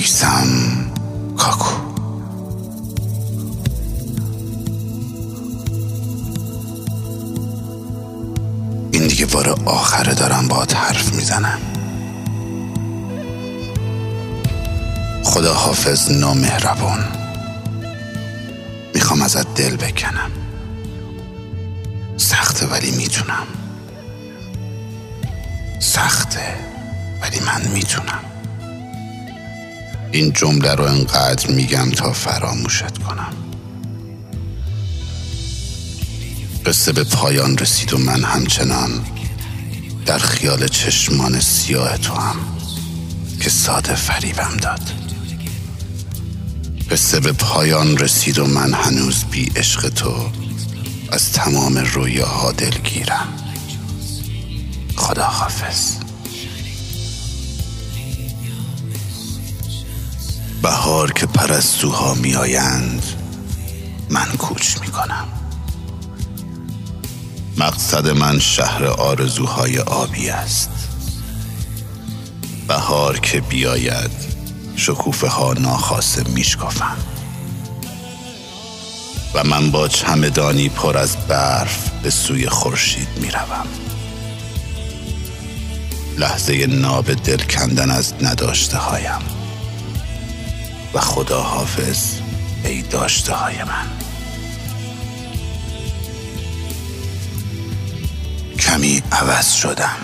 میسم کاکو. این دیگه بار آخره دارم با حرف می‌زنم. خدا حافظ نامهربان. می‌خوام ازت دل بکنم. سخته ولی می‌تونم. سخته ولی من می‌تونم. این جمله رو انقدر میگم تا فراموشت کنم. قصه به پایان رسید و من همچنان در خیال چشمان سیاه تو هم که ساده فریبم داد. قصه به پایان رسید و من هنوز بی عشق تو از تمام رویاها دلگیرم. خدا بهار که پرستوها میآیند من کوچ می‌کنم. مقصد من شهر آرزوهای آبی است. بهار که بیاید شکوفه ها ناخواسته میشکافم. و من با چمدانی پر از برف به سوی خورشید می‌روم. لحظه ناب دل کندن از نداشته هایم و خدا حافظ ای داشته های من. کمی عوض شدم.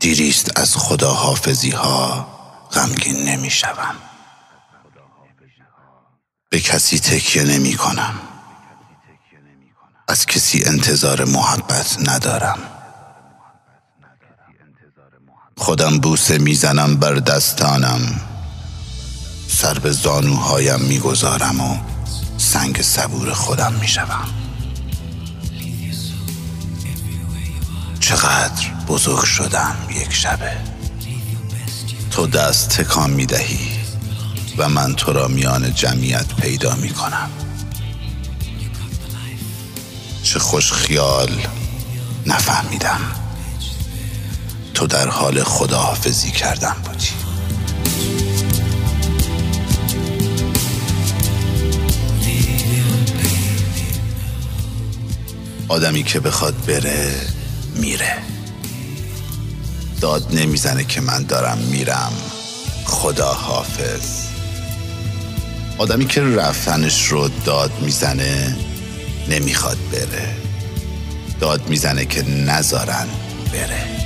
دیریست از خدا حافظی ها غمگین نمی شوم به کسی تکیه نمی کنم از کسی انتظار محبت ندارم. خودم بوسه می‌زنم بر دستانم. سر به زانوهایم می‌گذارم و سنگ صبور خودم می‌شوم. چقدر بزرگ شدم یک شبه. تو دست تکان می‌دهی و من تو را میان جمعیت پیدا می‌کنم. چه خوش خیال نفهمیدم. تو در حال خداحافظی کردن بودی آدمی که بخواد بره میره. داد نمی‌زنه که من دارم میرم. خدا حافظ آدمی که رفتنش رو داد می‌زنه نمی‌خواد بره. داد می‌زنه که نذارن بره.